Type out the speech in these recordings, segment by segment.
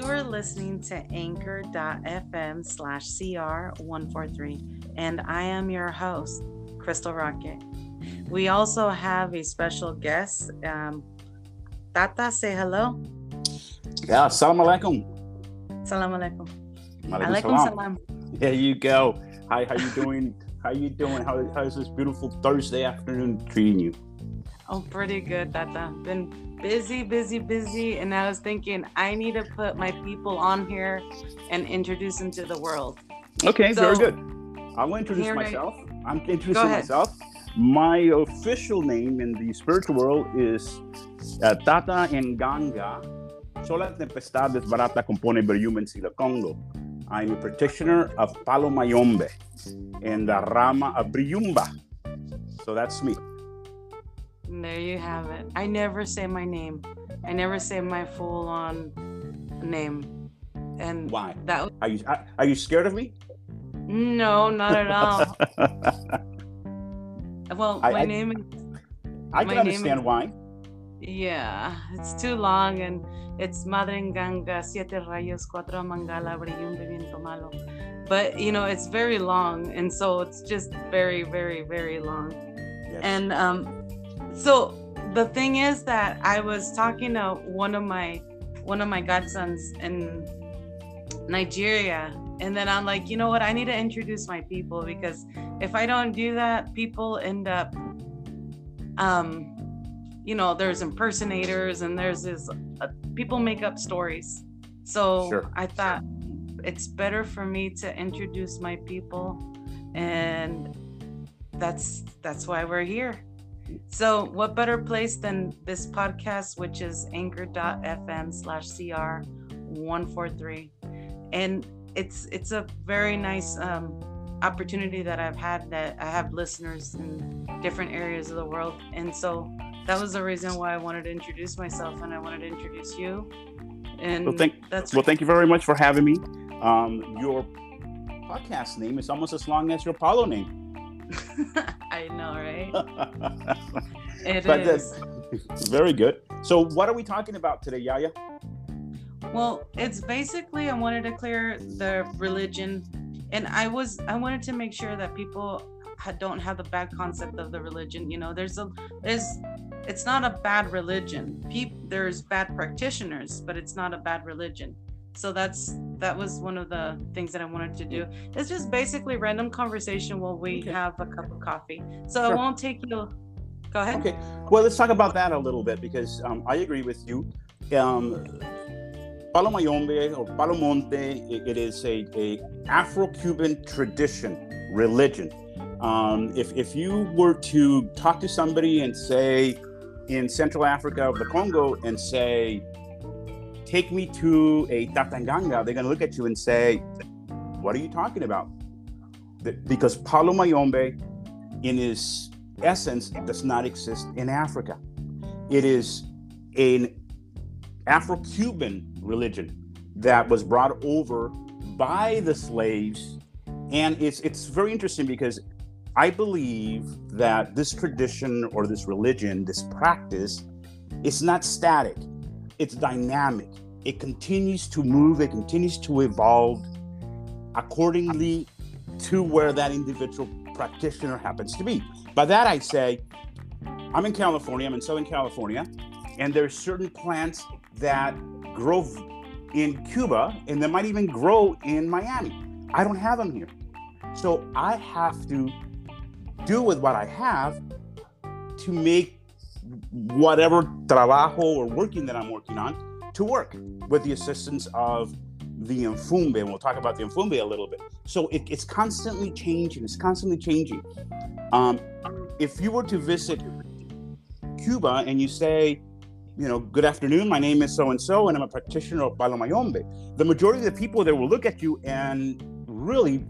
You are listening to anchor.fm slash CR143, and I am your host, Crystal Rocket. We also have a special guest. Um, Tata, say hello. Yeah, salam alaikum. Salam alaikum. Alaikum salam. There you go. Hi, how you doing? how you doing? How, how's this beautiful Thursday afternoon treating you? Oh, pretty good, Tata. Been busy, busy, busy. And I was thinking, I need to put my people on here and introduce them to the world. Okay, so, very good. I will introduce myself. I, I'm introducing myself. My official name in the spiritual world is uh, Tata Nganga. Sola tempestad desbarata compone Beryumen Sila Congo. I'm a practitioner of Palo Mayombe and the Rama of Briumba. So that's me. There you have it. I never say my name. I never say my full on name. And why? That are you are you scared of me? No, not at all. well, I, my I, name is. I can understand is, why. Yeah, it's too long and it's Madre Nganga, Siete Rayos, Cuatro Mangala, Brillum Viento Malo. But you know, it's very long, and so it's just very, very, very long. Yes. And um, so the thing is that I was talking to one of my one of my godsons in Nigeria and then I'm like, you know what? I need to introduce my people because if I don't do that, people end up um you know, there's impersonators and there's this uh, people make up stories. So sure. I thought it's better for me to introduce my people and that's that's why we're here. So, what better place than this podcast, which is anchor.fm slash CR 143. And it's it's a very nice um, opportunity that I've had that I have listeners in different areas of the world. And so that was the reason why I wanted to introduce myself and I wanted to introduce you. And well, thank, well, thank you very much for having me. Um, your podcast name is almost as long as your Palo name. I know, right? it but is. very good. So, what are we talking about today, Yaya? Well, it's basically I wanted to clear the religion, and I was I wanted to make sure that people don't have the bad concept of the religion. You know, there's a there's it's not a bad religion. People there's bad practitioners, but it's not a bad religion so that's that was one of the things that i wanted to do. It's just basically random conversation while we okay. have a cup of coffee. So sure. i won't take you go ahead. Okay. Well let's talk about that a little bit because um, i agree with you. Um, palo mayombe or palo monte it, it is a, a afro-cuban tradition religion. Um, if, if you were to talk to somebody and say in central africa of the congo and say take me to a Tatanganga, they're going to look at you and say, What are you talking about? Because Palo Mayombe, in its essence, does not exist in Africa. It is an Afro Cuban religion that was brought over by the slaves. And it's, it's very interesting because I believe that this tradition or this religion, this practice, is not static it's dynamic. It continues to move, it continues to evolve accordingly to where that individual practitioner happens to be. By that, I say, I'm in California, I'm in Southern California, and there's certain plants that grow in Cuba and that might even grow in Miami. I don't have them here. So I have to do with what I have to make whatever trabajo or working that I'm working on to work with the assistance of the Mfumbe. And we'll talk about the Mfumbe a little bit. So it, it's constantly changing. It's constantly changing. Um, if you were to visit Cuba and you say, you know, good afternoon, my name is so and so, and I'm a practitioner of Palo Mayombe, the majority of the people there will look at you and really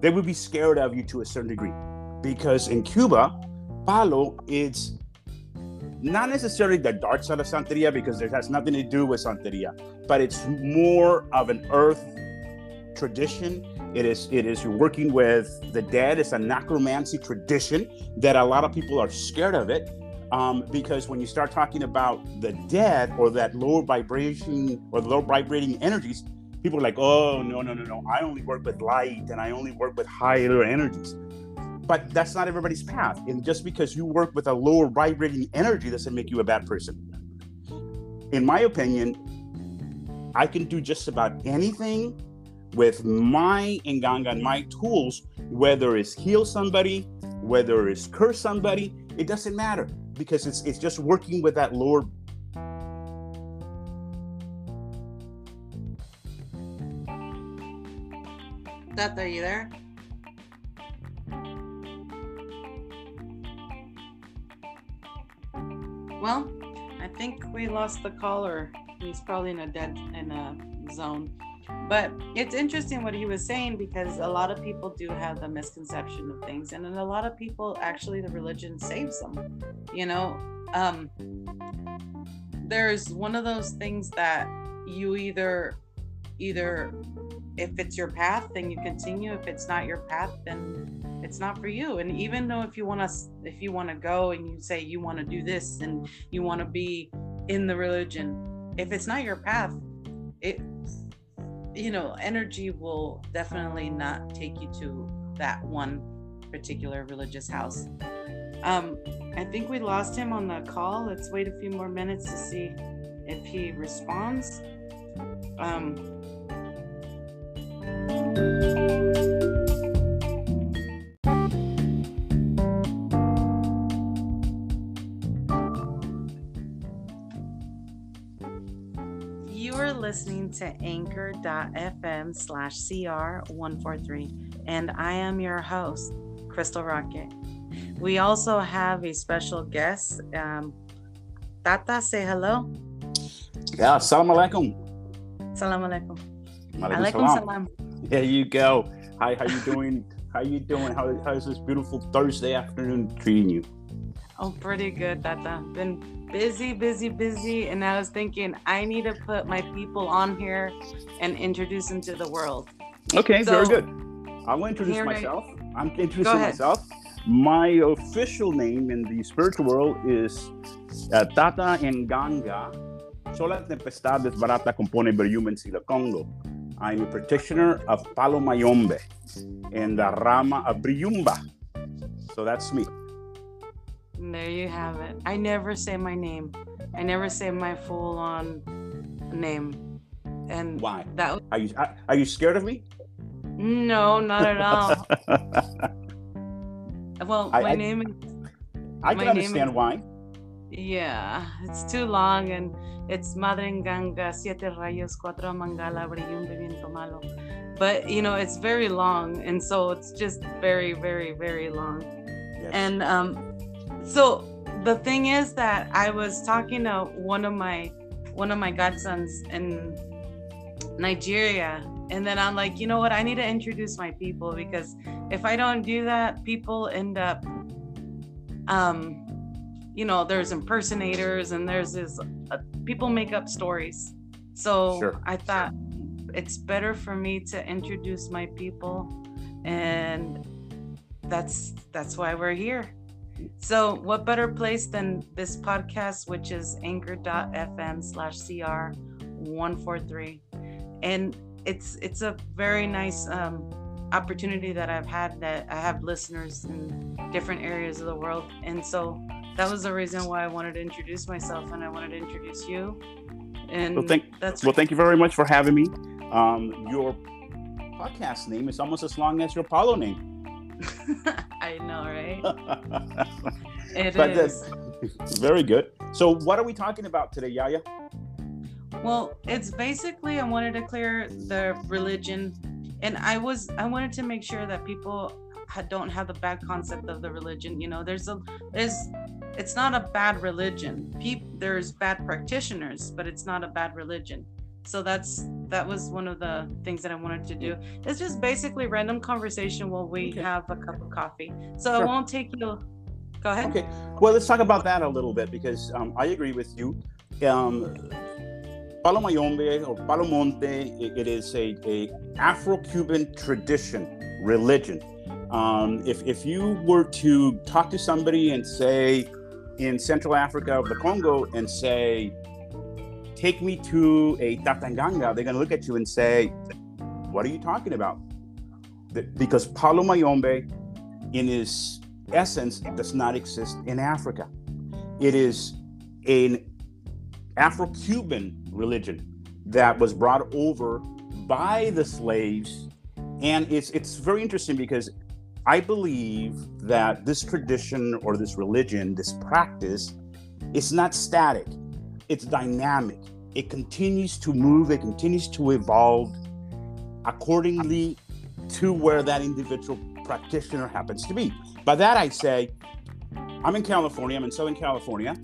they would be scared of you to a certain degree. Because in Cuba, Palo is not necessarily the dark side of Santeria because it has nothing to do with Santeria, but it's more of an earth tradition. It is it is working with the dead. It's a necromancy tradition that a lot of people are scared of it. Um, because when you start talking about the dead or that lower vibration or low vibrating energies, people are like, oh, no, no, no, no. I only work with light and I only work with higher energies. But that's not everybody's path. And just because you work with a lower vibrating energy doesn't make you a bad person. In my opinion, I can do just about anything with my Nganga and my tools, whether it's heal somebody, whether it's curse somebody, it doesn't matter because it's it's just working with that lower Tata, are you there? Well, I think we lost the caller. He's probably in a dead in a zone. But it's interesting what he was saying because a lot of people do have the misconception of things, and a lot of people actually the religion saves them. You know, um, there's one of those things that you either either if it's your path then you continue. If it's not your path then it's not for you. And even though if you want to if you want to go and you say you want to do this and you want to be in the religion if it's not your path it you know energy will definitely not take you to that one particular religious house. Um i think we lost him on the call. Let's wait a few more minutes to see if he responds. Um You are listening to anchor.fm slash CR143, and I am your host, Crystal Rocket. We also have a special guest. Um, Tata, say hello. Yeah, salam alaikum. Salam alaikum. Alaikum salam. There you go. Hi, how you doing? how you doing? How, how's this beautiful Thursday afternoon treating you? Oh, pretty good, Tata. Been busy, busy, busy. And I was thinking, I need to put my people on here and introduce them to the world. Okay, very good. I'll introduce here myself. I'm introducing myself. My official name in the spiritual world is uh, Tata Nganga. Sola tempestad desbarata compone Beryumen Sila Congo. I'm a practitioner of Palo Mayombe and the Rama of Briumba. So that's me. And there you have it. I never say my name. I never say my full on name. And Why? that Are you are, are you scared of me? no, not at all. Well, I- my I- name is I can understand is- why. Yeah, it's too long and it's Madre Nganga, Siete Rayos, Cuatro Mangala, Brillante Viento Malo. But you know, it's very long and so it's just very, very, very long. Yes. And um so the thing is that I was talking to one of my one of my godsons in Nigeria and then I'm like, you know what, I need to introduce my people because if I don't do that, people end up um you know there's impersonators and there's this uh, people make up stories. So Sure. i thought it's better for me to introduce my people and that's that's why we're here. So what better place than this podcast which is anchor.fm slash cr 143 and it's it's a very nice um opportunity that i've had that i have listeners in different areas of the world. And so that was the reason why i wanted to introduce myself and i wanted to introduce you and Well, thank- that's Well, thank you very much for having me. Um, your podcast name is almost as long as your Palo name. i know right It is. But that's very good. So, what are we talking about today, Yaya? Well, it's basically I wanted to clear the religion, and I was I wanted to make sure that people don't have the bad concept of the religion. You know, there's a there's it's not a bad religion. People there's bad practitioners, but it's not a bad religion. So that's that was one of the things that I wanted to do. It's just basically random conversation while we Okay. have a cup of coffee. So I Sure. won't take you. Go ahead. Okay. Well, let's talk about that a little bit because um, I agree with you. Um, Palo Mayombe or Palo Monte, it, it is a, a Afro-Cuban tradition, religion. Um, if, if you were to talk to somebody and say, in Central Africa of the Congo and say, take me to a Tatanganga, they're going to look at you and say, what are you talking about? Because Palo Mayombe, in his essence, does not exist in Africa. It is an Afro Cuban religion that was brought over by the slaves. And it's, it's very interesting because I believe that this tradition or this religion, this practice, it's not static, it's dynamic. It continues to move, it continues to evolve accordingly to where that individual practitioner happens to be. By that, I say, I'm in California, I'm in Southern California,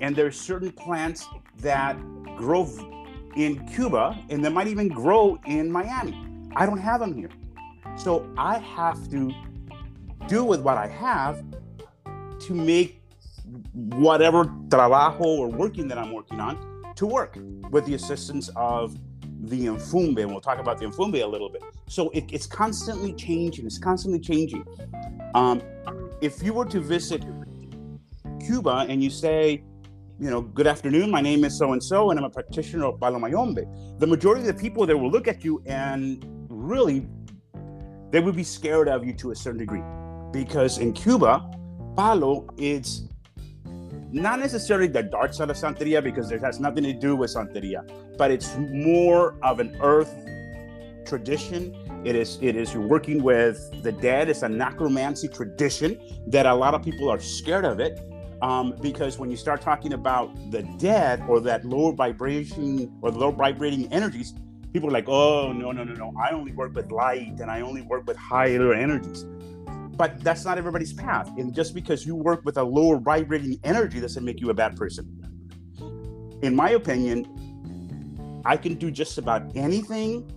and there's certain plants that grow in Cuba and that might even grow in Miami. I don't have them here. So I have to do with what I have to make whatever trabajo or working that I'm working on to work with the assistance of the Mfumbe. And we'll talk about the Mfumbe a little bit. So it, it's constantly changing. It's constantly changing. Um, if you were to visit Cuba and you say, you know, good afternoon, my name is so and so, and I'm a practitioner of Palo Mayombe, the majority of the people there will look at you and really they would be scared of you to a certain degree because in Cuba, palo is not necessarily the dark side of Santeria because it has nothing to do with Santeria, but it's more of an earth tradition. It is it is working with the dead. It's a necromancy tradition that a lot of people are scared of it. Um, because when you start talking about the dead or that lower vibration or the low vibrating energies, people are like, oh no, no, no, no. I only work with light and I only work with higher energies but that's not everybody's path. And just because you work with a lower vibrating energy doesn't make you a bad person. In my opinion, I can do just about anything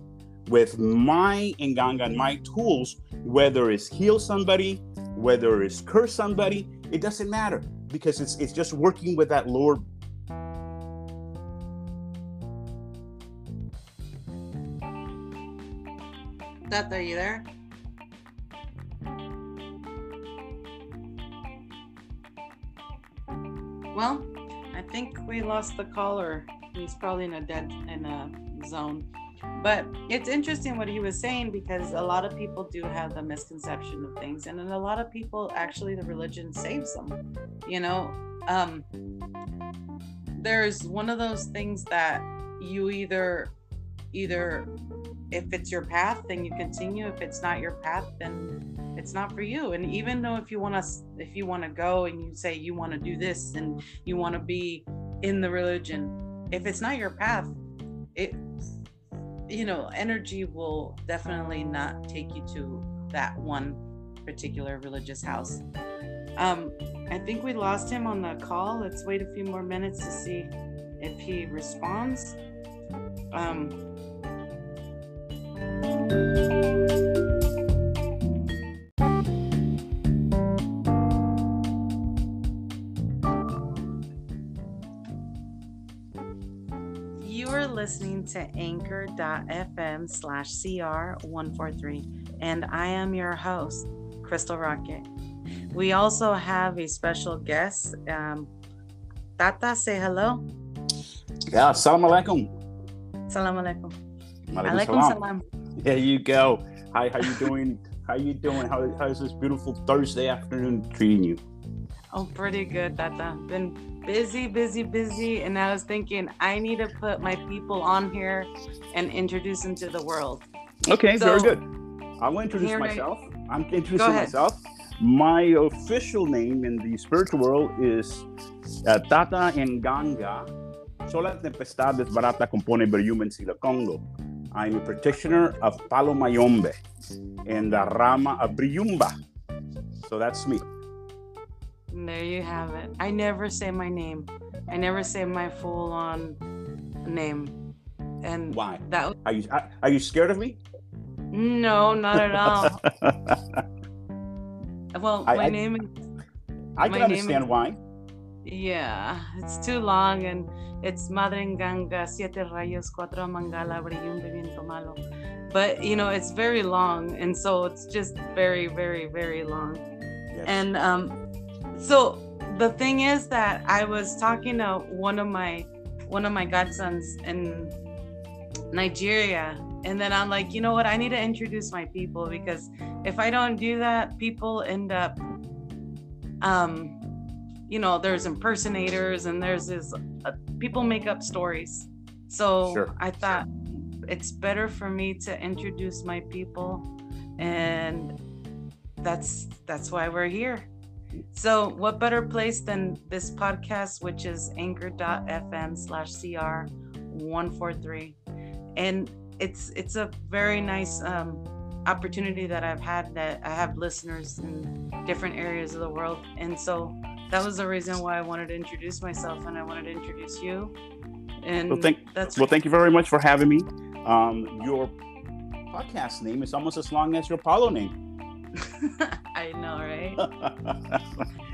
with my Nganga and my tools, whether it's heal somebody, whether it's curse somebody, it doesn't matter because it's it's just working with that lower Tata are you there? Well, I think we lost the caller. He's probably in a dead in a zone. But it's interesting what he was saying because a lot of people do have the misconception of things, and then a lot of people actually the religion saves them. You know, um, there's one of those things that you either either if it's your path then you continue. If it's not your path then it's not for you. And even though if you want to if you want to go and you say you want to do this and you want to be in the religion if it's not your path it you know energy will definitely not take you to that one particular religious house. Um i think we lost him on the call. Let's wait a few more minutes to see if he responds. Um you are listening to anchor.fm slash CR143, and I am your host, Crystal Rocket. We also have a special guest. Um, Tata, say hello. Yeah, salam alaikum. Salam alaikum. Alaikum salam. There you go. Hi, how you doing? how you doing? How, how's this beautiful Thursday afternoon treating you? Oh, pretty good, Tata. Been busy, busy, busy. And I was thinking, I need to put my people on here and introduce them to the world. Okay, so, very good. I will introduce myself. I... I'm introducing myself. My official name in the spiritual world is uh, Tata Nganga. Sola tempestad desbarata compone Briumen Sila Congo. I'm a practitioner of Palo Mayombe and the Rama of Briumba. So that's me. There you have it. I never say my name. I never say my full on name. And why? That are you are you scared of me? No, not at all. well, my I, name is. I can understand is, why. Yeah, it's too long and it's Madre Nganga, Siete Rayos, Cuatro Mangala, Brillum Viento Malo. But, you know, it's very long. And so it's just very, very, very long. Yes. And um, so the thing is that I was talking to one of my one of my godsons in Nigeria and then I'm like, you know what? I need to introduce my people because if I don't do that, people end up um you know, there's impersonators and there's this uh, people make up stories. So sure. I thought it's better for me to introduce my people and that's that's why we're here. So, what better place than this podcast, which is anchor.fm slash CR 143. And it's it's a very nice um, opportunity that I've had that I have listeners in different areas of the world. And so that was the reason why I wanted to introduce myself and I wanted to introduce you. And well, thank, that's well, thank you very much for having me. Um, your podcast name is almost as long as your Palo name. I know, right?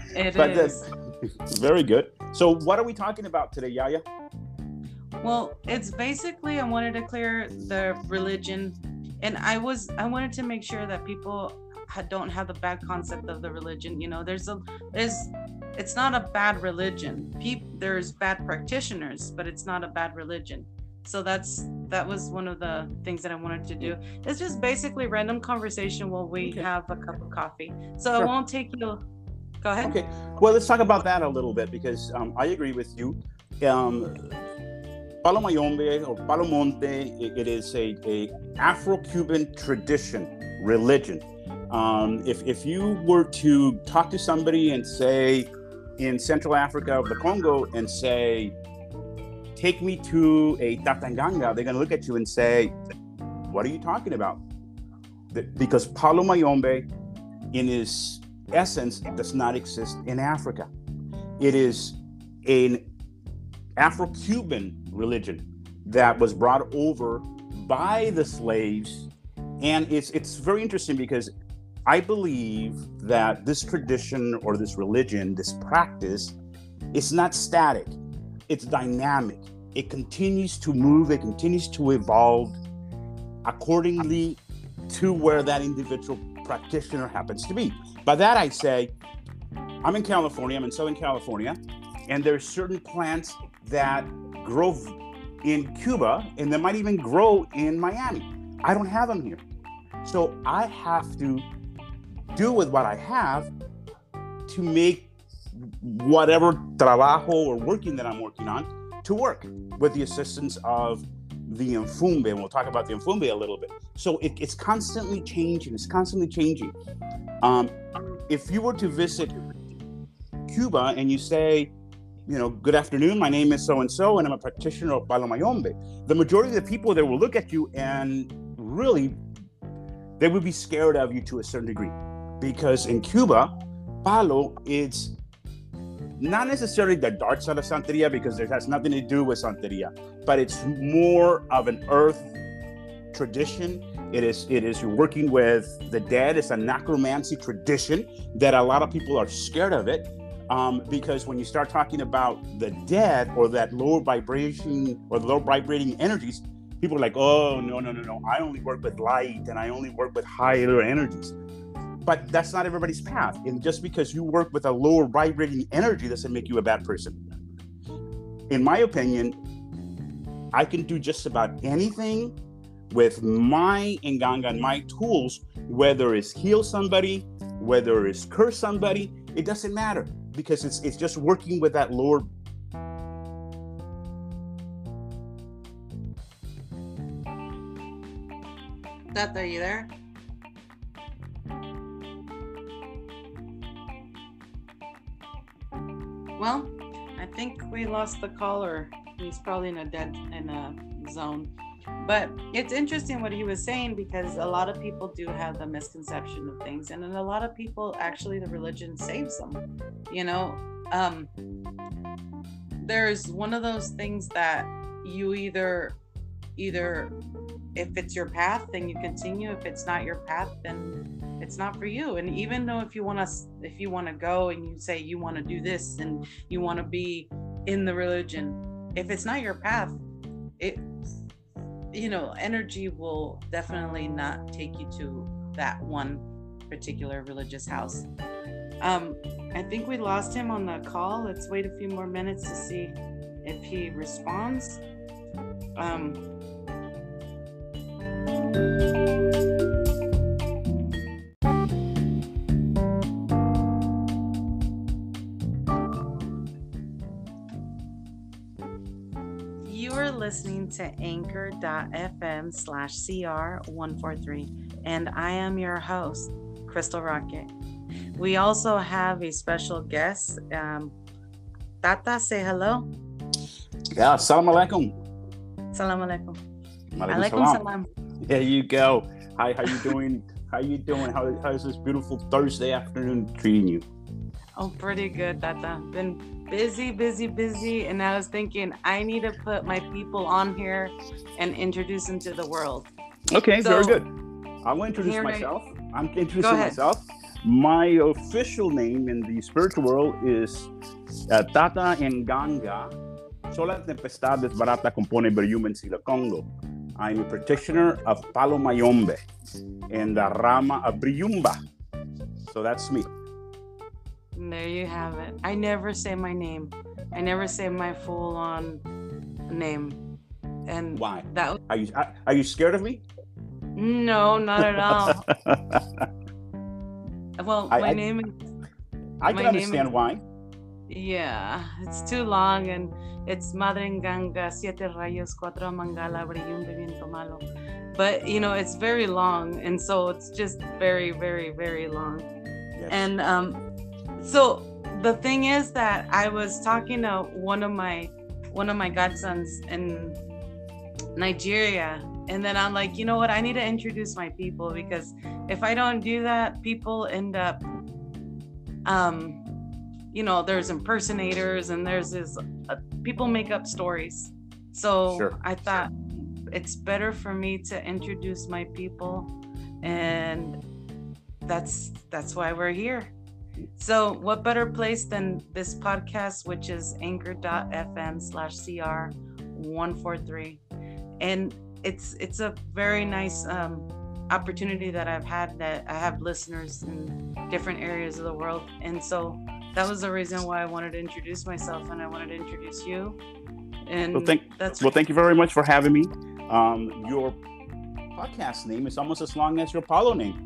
it but is. very good. So, what are we talking about today, Yaya? Well, it's basically I wanted to clear the religion, and I was I wanted to make sure that people don't have the bad concept of the religion. You know, there's a there's it's not a bad religion. People there's bad practitioners, but it's not a bad religion so that's that was one of the things that I wanted to do. It's just basically random conversation while we okay. have a cup of coffee. So sure. I won't take you. Go ahead. Okay. Well, let's talk about that a little bit because um, I agree with you. Um, Palo Mayombe or Palo Monte, it, it is a, a Afro-Cuban tradition, religion. Um, if, if you were to talk to somebody and say in Central Africa or the Congo and say, take me to a Tatanganga, they're going to look at you and say, What are you talking about? Because Palo Mayombe, in its essence, does not exist in Africa. It is an Afro Cuban religion that was brought over by the slaves. And it's, it's very interesting because I believe that this tradition or this religion, this practice, is not static it's dynamic. It continues to move, it continues to evolve accordingly to where that individual practitioner happens to be. By that I say, I'm in California, I'm in Southern California, and there's certain plants that grow in Cuba and they might even grow in Miami. I don't have them here. So I have to do with what I have to make whatever trabajo or working that I'm working on to work with the assistance of the Mfumbe. And we'll talk about the Mfumbe a little bit. So it, it's constantly changing. It's constantly changing. Um, if you were to visit Cuba and you say, you know, good afternoon, my name is so and so, and I'm a practitioner of Palo Mayombe, the majority of the people there will look at you and really they would be scared of you to a certain degree. Because in Cuba, Palo is not necessarily the dark side of Santeria because it has nothing to do with Santeria, but it's more of an earth tradition. It is it is working with the dead. It's a necromancy tradition that a lot of people are scared of it. Um, because when you start talking about the dead or that lower vibration or the lower vibrating energies, people are like, oh no, no, no, no. I only work with light and I only work with higher energies but that's not everybody's path. And just because you work with a lower vibrating energy doesn't make you a bad person. In my opinion, I can do just about anything with my Nganga and my tools, whether it's heal somebody, whether it's curse somebody, it doesn't matter because it's it's just working with that lower Tata are you there? Well, I think we lost the caller. He's probably in a dead in a zone. But it's interesting what he was saying because a lot of people do have the misconception of things, and a lot of people actually the religion saves them. You know, um, there's one of those things that you either either if it's your path then you continue if it's not your path then it's not for you and even though if you want to if you want to go and you say you want to do this and you want to be in the religion if it's not your path it you know energy will definitely not take you to that one particular religious house Um, I think we lost him on the call. Let's wait a few more minutes to see if he responds. Um, you are listening to anchor.fm slash CR143, and I am your host, Crystal Rocket. We also have a special guest. Um, Tata, say hello. Yeah, salam alaikum. Salam alaikum. Alaikum salam. salam. There you go. Hi, how you doing? how you doing? How, how's this beautiful Thursday afternoon treating you? Oh, pretty good, Tata. Been busy, busy, busy. And I was thinking, I need to put my people on here and introduce them to the world. Okay, very good. I will introduce here I- myself. I'm introducing myself. My official name in the spiritual world is uh, Tata Nganga. Sola tempestad desbarata compone Briumen Sila Congo. I'm a practitioner of Palo Mayombe and the Rama of Briumba. So that's me. And there you have it. I never say my name. I never say my full on name. And Why? that was, Are you are, are you scared of me? no, not at all. Well, I- my I- name is I can understand is- why. Yeah, it's too long and it's Madre Nganga, Siete Rayos, Cuatro Mangala, Brillumbe, Viento Malo. But, you know, it's very long. And so it's just very, very, very long. Yes. And um, so the thing is that I was talking to one of my one of my godsons in Nigeria, and then I'm like, you know what? I need to introduce my people because if I don't do that, people end up, um, you know, there's impersonators and there's this uh, people make up stories. So Sure. I thought it's better for me to introduce my people, and that's that's why we're here. So, what better place than this podcast, which is anchor.fm slash CR 143. And it's it's a very nice um, opportunity that I've had that I have listeners in different areas of the world. And so that was the reason why I wanted to introduce myself and I wanted to introduce you. And Well, thank- Well, thank you very much for having me. Um, your podcast name is almost as long as your Palo name.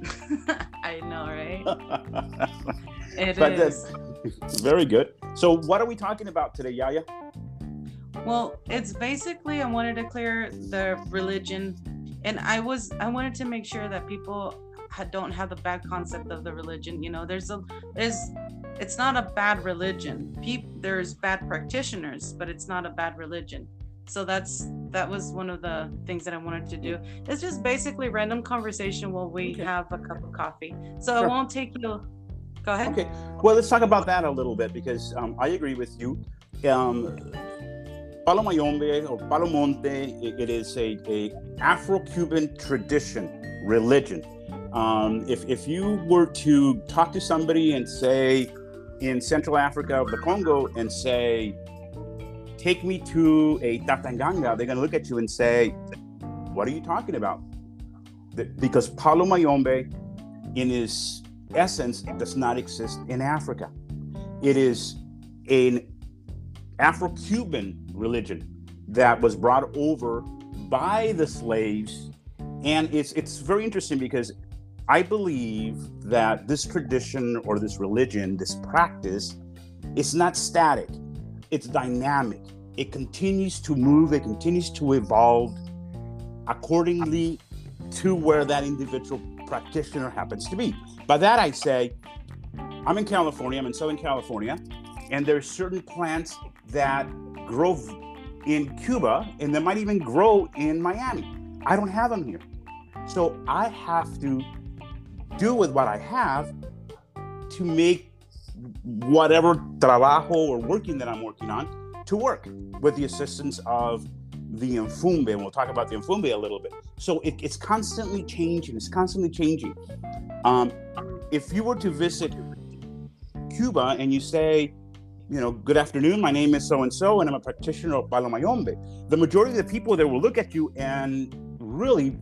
I know, right? It But is. very good. So, what are we talking about today, Yaya? Well, it's basically I wanted to clear the religion, and I was I wanted to make sure that people don't have the bad concept of the religion. You know, there's a there's it's not a bad religion. People there's bad practitioners, but it's not a bad religion. So that's that was one of the things that I wanted to do. It's just basically random conversation while we Okay. have a cup of coffee. So I Sure. won't take you. Go ahead. Okay. Well, let's talk about that a little bit because um, I agree with you. Um, Palo Mayombe or Palo Monte, it is a, a Afro-Cuban tradition, religion. Um, if, if you were to talk to somebody and say in Central Africa of the Congo and say, take me to a Tatanganga, they're going to look at you and say, what are you talking about? Because Palo Mayombe, in its essence, does not exist in Africa. It is an Afro Cuban religion that was brought over by the slaves. And it's, it's very interesting because I believe that this tradition or this religion, this practice, is not static, it's dynamic. It continues to move, it continues to evolve accordingly to where that individual practitioner happens to be. By that, I say, I'm in California, I'm in Southern California, and there's certain plants that grow in Cuba and they might even grow in Miami. I don't have them here. So I have to do with what I have to make whatever trabajo or working that I'm working on to work with the assistance of the Mfumbe. And we'll talk about the Mfumbe a little bit. So it, it's constantly changing. It's constantly changing. Um, if you were to visit Cuba and you say, you know, good afternoon, my name is so and so, and I'm a practitioner of Palo Mayombe, the majority of the people there will look at you and really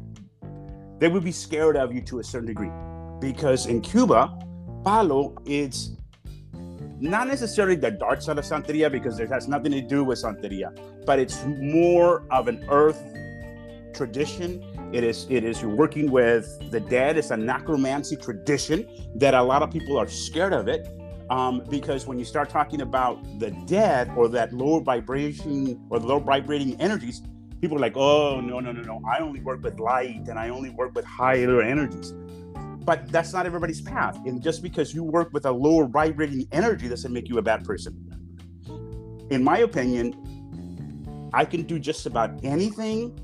they would be scared of you to a certain degree. Because in Cuba, palo is not necessarily the dark side of Santeria because it has nothing to do with Santeria, but it's more of an earth tradition. It is it is working with the dead. It's a necromancy tradition that a lot of people are scared of it. Um, because when you start talking about the dead or that lower vibration or the lower vibrating energies, people are like, oh no, no, no, no. I only work with light and I only work with higher energies but that's not everybody's path. And just because you work with a lower vibrating energy doesn't make you a bad person. In my opinion, I can do just about anything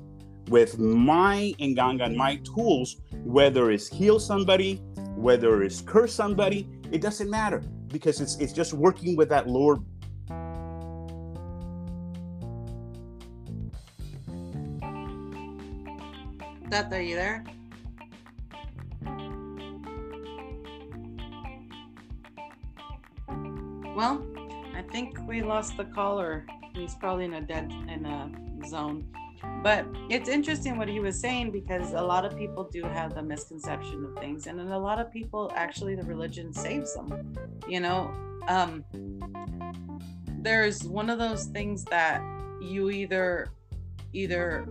with my Nganga and my tools, whether it's heal somebody, whether it's curse somebody, it doesn't matter because it's it's just working with that lower Tata are you there? Well, I think we lost the caller. He's probably in a dead in a zone. But it's interesting what he was saying because a lot of people do have the misconception of things, and a lot of people actually the religion saves them. You know, um, there's one of those things that you either either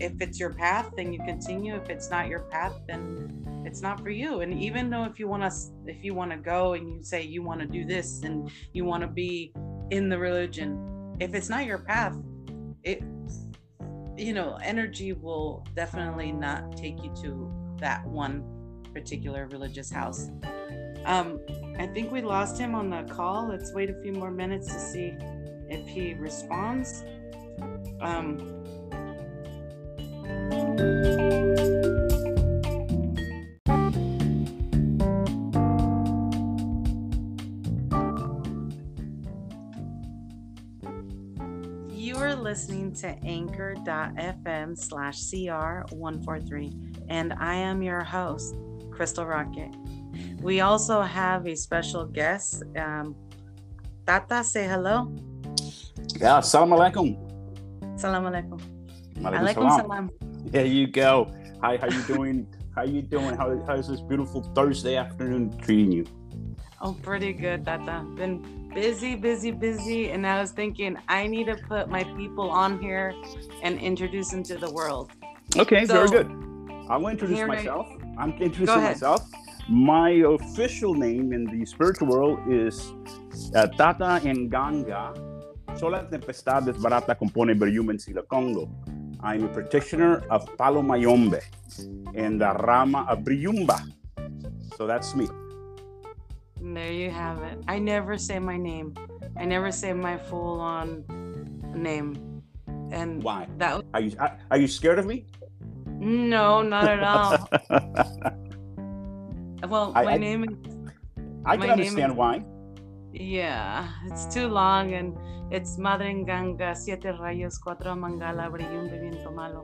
if it's your path then you continue. If it's not your path then it's not for you. And even though if you want to if you want to go and you say you want to do this and you want to be in the religion if it's not your path it you know energy will definitely not take you to that one particular religious house. Um i think we lost him on the call. Let's wait a few more minutes to see if he responds. Um listening to anchor.fm slash CR143, and I am your host, Crystal Rocket. We also have a special guest. Um, Tata, say hello. Yeah, salam alaikum. Salam alaikum. Alaikum salam. There you go. Hi, how you doing? how you doing? How, how's this beautiful Thursday afternoon treating you? Oh, pretty good, Tata. Been busy, busy, busy. And I was thinking, I need to put my people on here and introduce them to the world. Okay, so, very good. I will introduce myself. I... I'm introducing myself. My official name in the spiritual world is uh, Tata Nganga. Sola tempestad desbarata compone per Berium Sila Congo. I'm a practitioner of Palo Mayombe and the Rama of Briumba. So that's me. There you have it. I never say my name. I never say my full on name. And why? That are you are you scared of me? No, not at all. well, I, my I, name is. I can understand is, why. Yeah, it's too long and it's Madre Nganga, Siete Rayos, Cuatro Mangala, Brillum Viento Malo.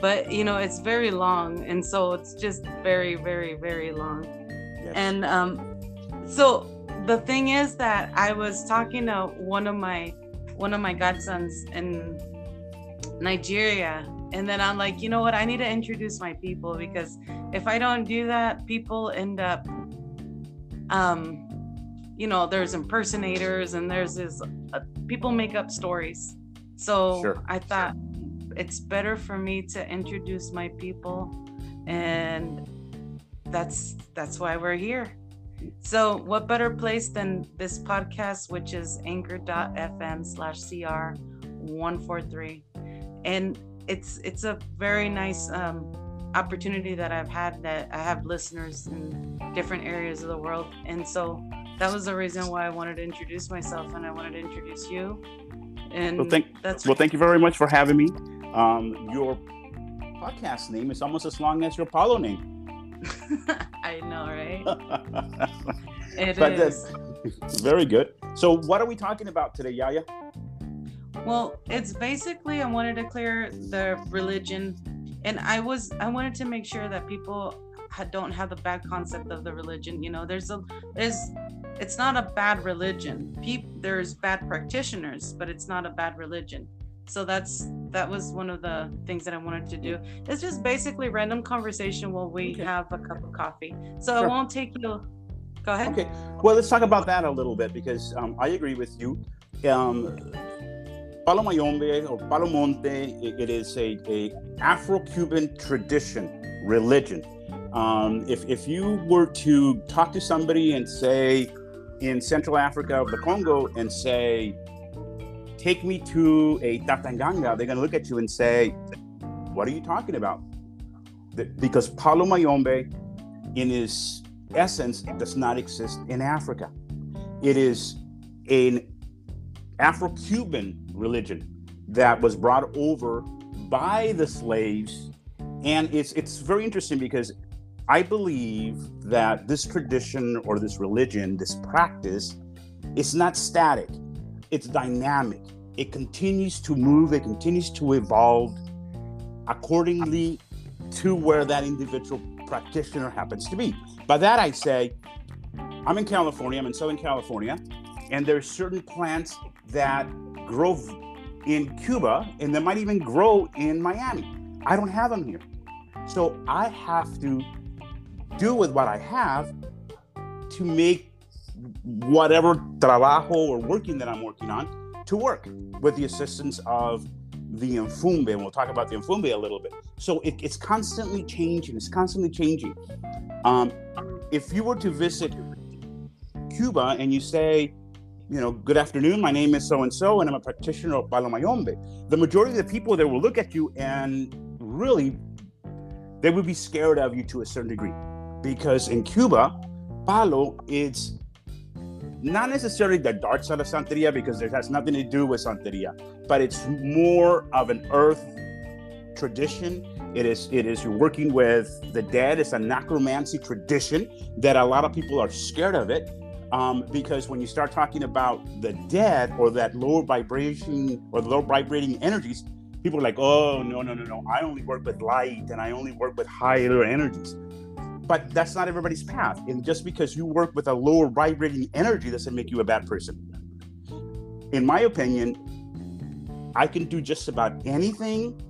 But you know, it's very long, and so it's just very, very, very long. Yes. And um, so the thing is that I was talking to one of my one of my godsons in Nigeria and then I'm like, you know what? I need to introduce my people because if I don't do that, people end up um you know, there's impersonators and there's this uh, people make up stories. So sure. I thought it's better for me to introduce my people and that's that's why we're here. So, what better place than this podcast, which is anchor.fm slash CR143. And it's it's a very nice um, opportunity that I've had that I have listeners in different areas of the world. And so that was the reason why I wanted to introduce myself and I wanted to introduce you. And well, thank, well, thank you very much for having me. Um, your podcast name is almost as long as your Palo name. I know, right? it but is. very good. So, what are we talking about today, Yaya? Well, it's basically I wanted to clear the religion, and I was I wanted to make sure that people don't have the bad concept of the religion. You know, there's a there's it's not a bad religion. People there's bad practitioners, but it's not a bad religion so that's that was one of the things that i wanted to do it's just basically random conversation while we okay. have a cup of coffee so sure. i won't take you Go ahead. Okay. Well, let's talk about that a little bit because um, I agree with you. Um, Palo Mayombe or Palo Monte, it, it is a, a Afro-Cuban tradition, religion. Um, if, if you were to talk to somebody and say in Central Africa or the Congo and say, take me to a Tatanganga, they're going to look at you and say, what are you talking about? Because Palo Mayombe, in his essence, does not exist in Africa. It is an Afro Cuban religion that was brought over by the slaves. And it's, it's very interesting because I believe that this tradition or this religion, this practice, is not static, it's dynamic. It continues to move, it continues to evolve accordingly to where that individual practitioner happens to be. By that, I say, I'm in California, I'm in Southern California, and there's certain plants that grow in Cuba and they might even grow in Miami. I don't have them here. So I have to do with what I have to make whatever trabajo or working that I'm working on to work with the assistance of the Mfumbe, and we'll talk about the Mfumbe a little bit. So it, it's constantly changing. It's constantly changing. Um, if you were to visit Cuba and you say, you know, good afternoon, my name is so and so, and I'm a practitioner of Palo Mayombe, the majority of the people there will look at you and really, they would be scared of you to a certain degree, because in Cuba, Palo is not necessarily the dark side of Santeria because it has nothing to do with Santeria, but it's more of an earth tradition. It is it is working with the dead. It's a necromancy tradition that a lot of people are scared of it. Um, because when you start talking about the dead or that lower vibration or the lower vibrating energies, people are like, oh no, no, no, no. I only work with light and I only work with higher energies but that's not everybody's path. And just because you work with a lower vibrating energy doesn't make you a bad person. In my opinion, I can do just about anything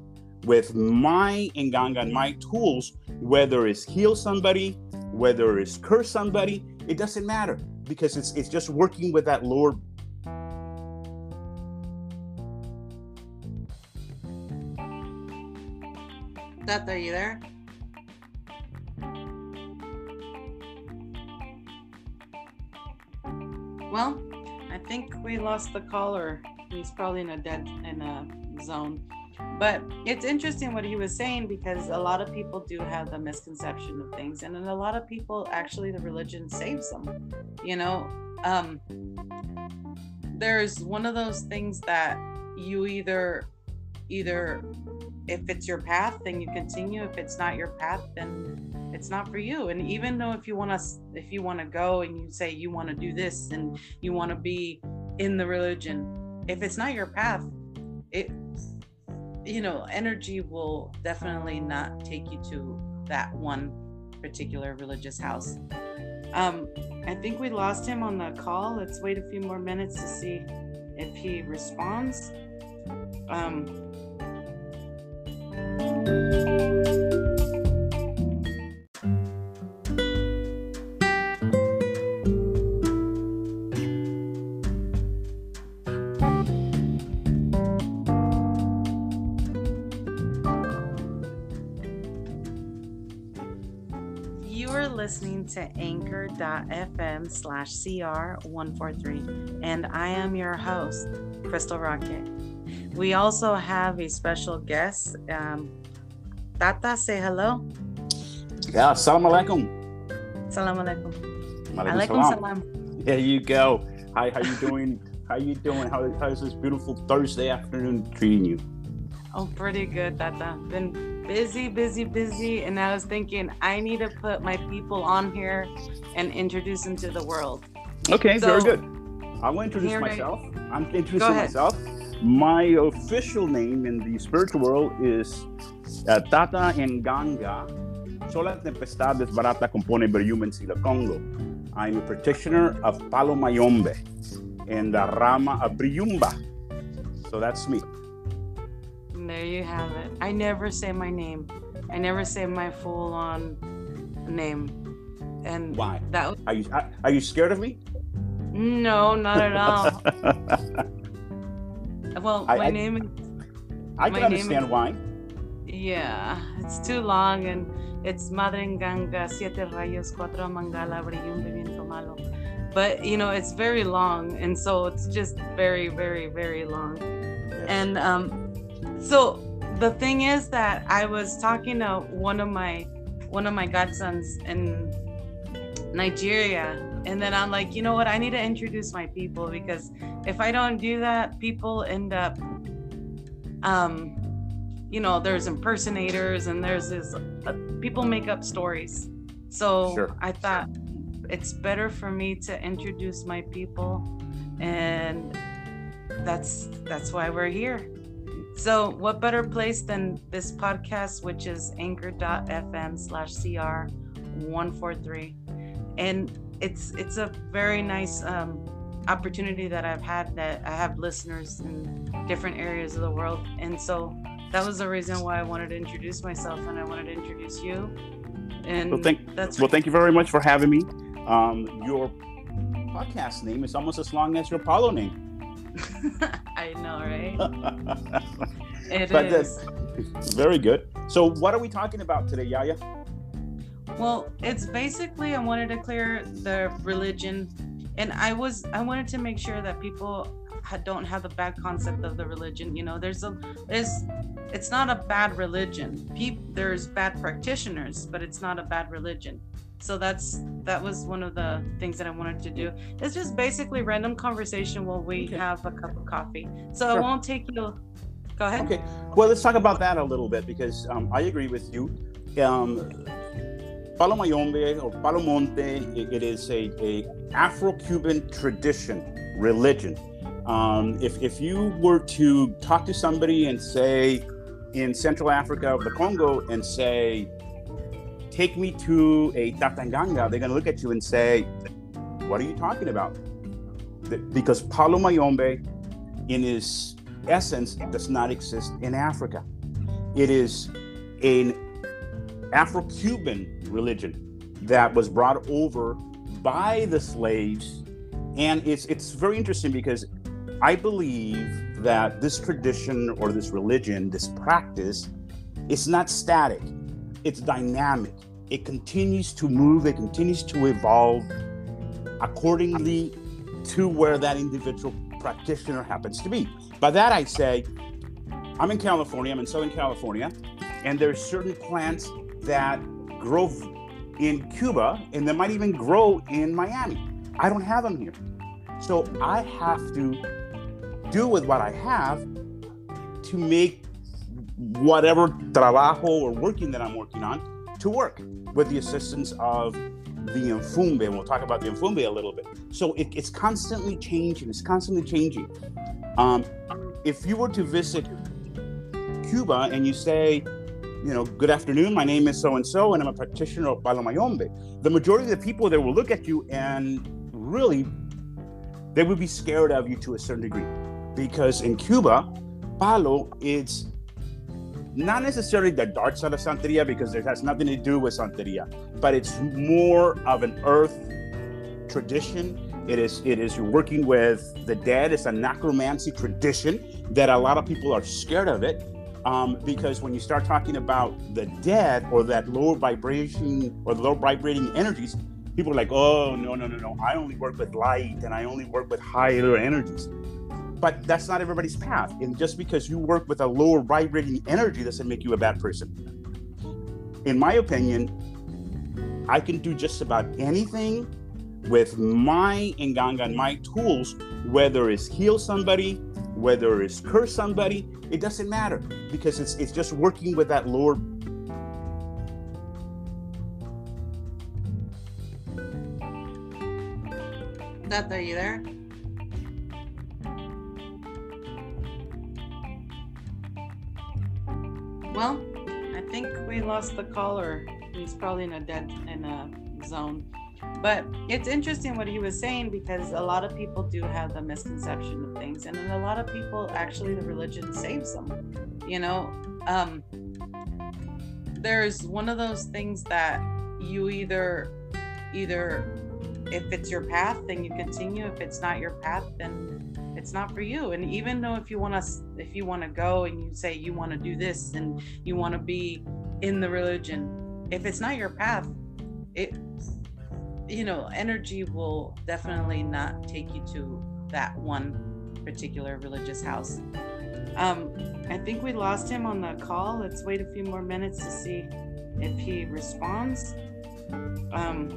with my Nganga and my tools, whether it's heal somebody, whether it's curse somebody, it doesn't matter because it's it's just working with that lower Tata, are you there? Well, I think we lost the caller. He's probably in a dead in a zone. But it's interesting what he was saying because a lot of people do have the misconception of things, and then a lot of people actually the religion saves them. You know, um, there's one of those things that you either either if it's your path then you continue. If it's not your path then it's not for you. And even though if you want to if you want to go and you say you want to do this and you want to be in the religion if it's not your path it you know energy will definitely not take you to that one particular religious house. Um i think we lost him on the call. Let's wait a few more minutes to see if he responds. Um listening to anchor.fm slash CR143, and I am your host, Crystal Rocket. We also have a special guest. Um, Tata, say hello. Yeah, salam alaikum. Salam alaikum. Alaikum salam. There you go. Hi, how you doing? how you doing? How, how's this beautiful Thursday afternoon treating you? Oh, pretty good, Tata. Been busy, busy, busy. And I was thinking, I need to put my people on here and introduce them to the world. Okay, so, very good. I will introduce myself. I... I'm introducing myself. My official name in the spiritual world is uh, Tata Nganga. Sola tempestad desbarata compone Briumen Sila Congo. I'm a practitioner of Palo Mayombe and the Rama of Briumba. So that's me. There you have it. I never say my name. I never say my full on name. and Why? that Are you are, are you scared of me? no, not at all. well, I- my I- name is I can understand is- why. Yeah, it's too long and it's Madre Nganga, Siete Rayos, Cuatro Mangala, Brillum Viento Malo. But you know, it's very long and so it's just very, very, very long. Yes. And um so the thing is that I was talking to one of my one of my godsons in Nigeria and then I'm like, you know what, I need to introduce my people because if I don't do that, people end up um you know there's impersonators and there's this uh, people make up stories. So Sure. i thought it's better for me to introduce my people and that's that's why we're here. So what better place than this podcast which is anchor.fm slash cr 143 and it's it's a very nice um, opportunity that i've had that i have listeners in different areas of the world and so that was the reason why i wanted to introduce myself and i wanted to introduce you and Well, thank that's well, thank you very much for having me. Um, your podcast name is almost as long as your Palo name. i know right It is. But that's very good. So, what are we talking about today, Yaya? Well, it's basically I wanted to clear the religion, and I was I wanted to make sure that people don't have the bad concept of the religion. You know, there's a there's it's not a bad religion. Peop, there's bad practitioners, but it's not a bad religion. So that's that was one of the things that I wanted to do. It's just basically random conversation while we Okay. have a cup of coffee. So Sure. it won't take you. Go ahead. Okay. Well, let's talk about that a little bit because um, I agree with you. Um, Palo Mayombe or Palo Monte, it, it is a, a Afro-Cuban tradition, religion. Um, if, if you were to talk to somebody and say in Central Africa, of the Congo, and say, take me to a Tatanganga, they're going to look at you and say, what are you talking about? Because Palo Mayombe, in his essence does not exist in Africa. It is an Afro Cuban religion that was brought over by the slaves. And it's, it's very interesting because I believe that this tradition or this religion, this practice, it's not static, it's dynamic. It continues to move, it continues to evolve accordingly to where that individual practitioner happens to be. By that I say, I'm in California, I'm in Southern California, and there's certain plants that grow in Cuba and they might even grow in Miami. I don't have them here. So I have to do with what I have to make whatever trabajo or working that I'm working on to work with the assistance of the Mfumbe. And we'll talk about the Mfumbe a little bit. So it, it's constantly changing, it's constantly changing. Um, if you were to visit Cuba and you say, you know, good afternoon, my name is so and so, and I'm a practitioner of Palo Mayombe, the majority of the people there will look at you and really they would be scared of you to a certain degree. Because in Cuba, Palo is not necessarily the dark side of Santeria because it has nothing to do with Santeria, but it's more of an earth tradition. It is it is working with the dead. It's a necromancy tradition that a lot of people are scared of it. Um, because when you start talking about the dead or that lower vibration or the lower vibrating energies, people are like, oh no, no, no, no. I only work with light and I only work with higher energies. But that's not everybody's path. And just because you work with a lower vibrating energy doesn't make you a bad person. In my opinion, I can do just about anything with my Nganga and my tools, whether it's heal somebody, whether it's curse somebody, it doesn't matter because it's it's just working with that lower Tata, are you there? Well, I think we lost the caller. He's probably in a dead in a zone. But it's interesting what he was saying because a lot of people do have the misconception of things, and a lot of people actually the religion saves them. You know, um, there's one of those things that you either either if it's your path then you continue if it's not your path then it's not for you and even though if you want to if you want to go and you say you want to do this and you want to be in the religion if it's not your path it you know, energy will definitely not take you to that one particular religious house. Um, I think we lost him on the call. Let's wait a few more minutes to see if he responds. Um,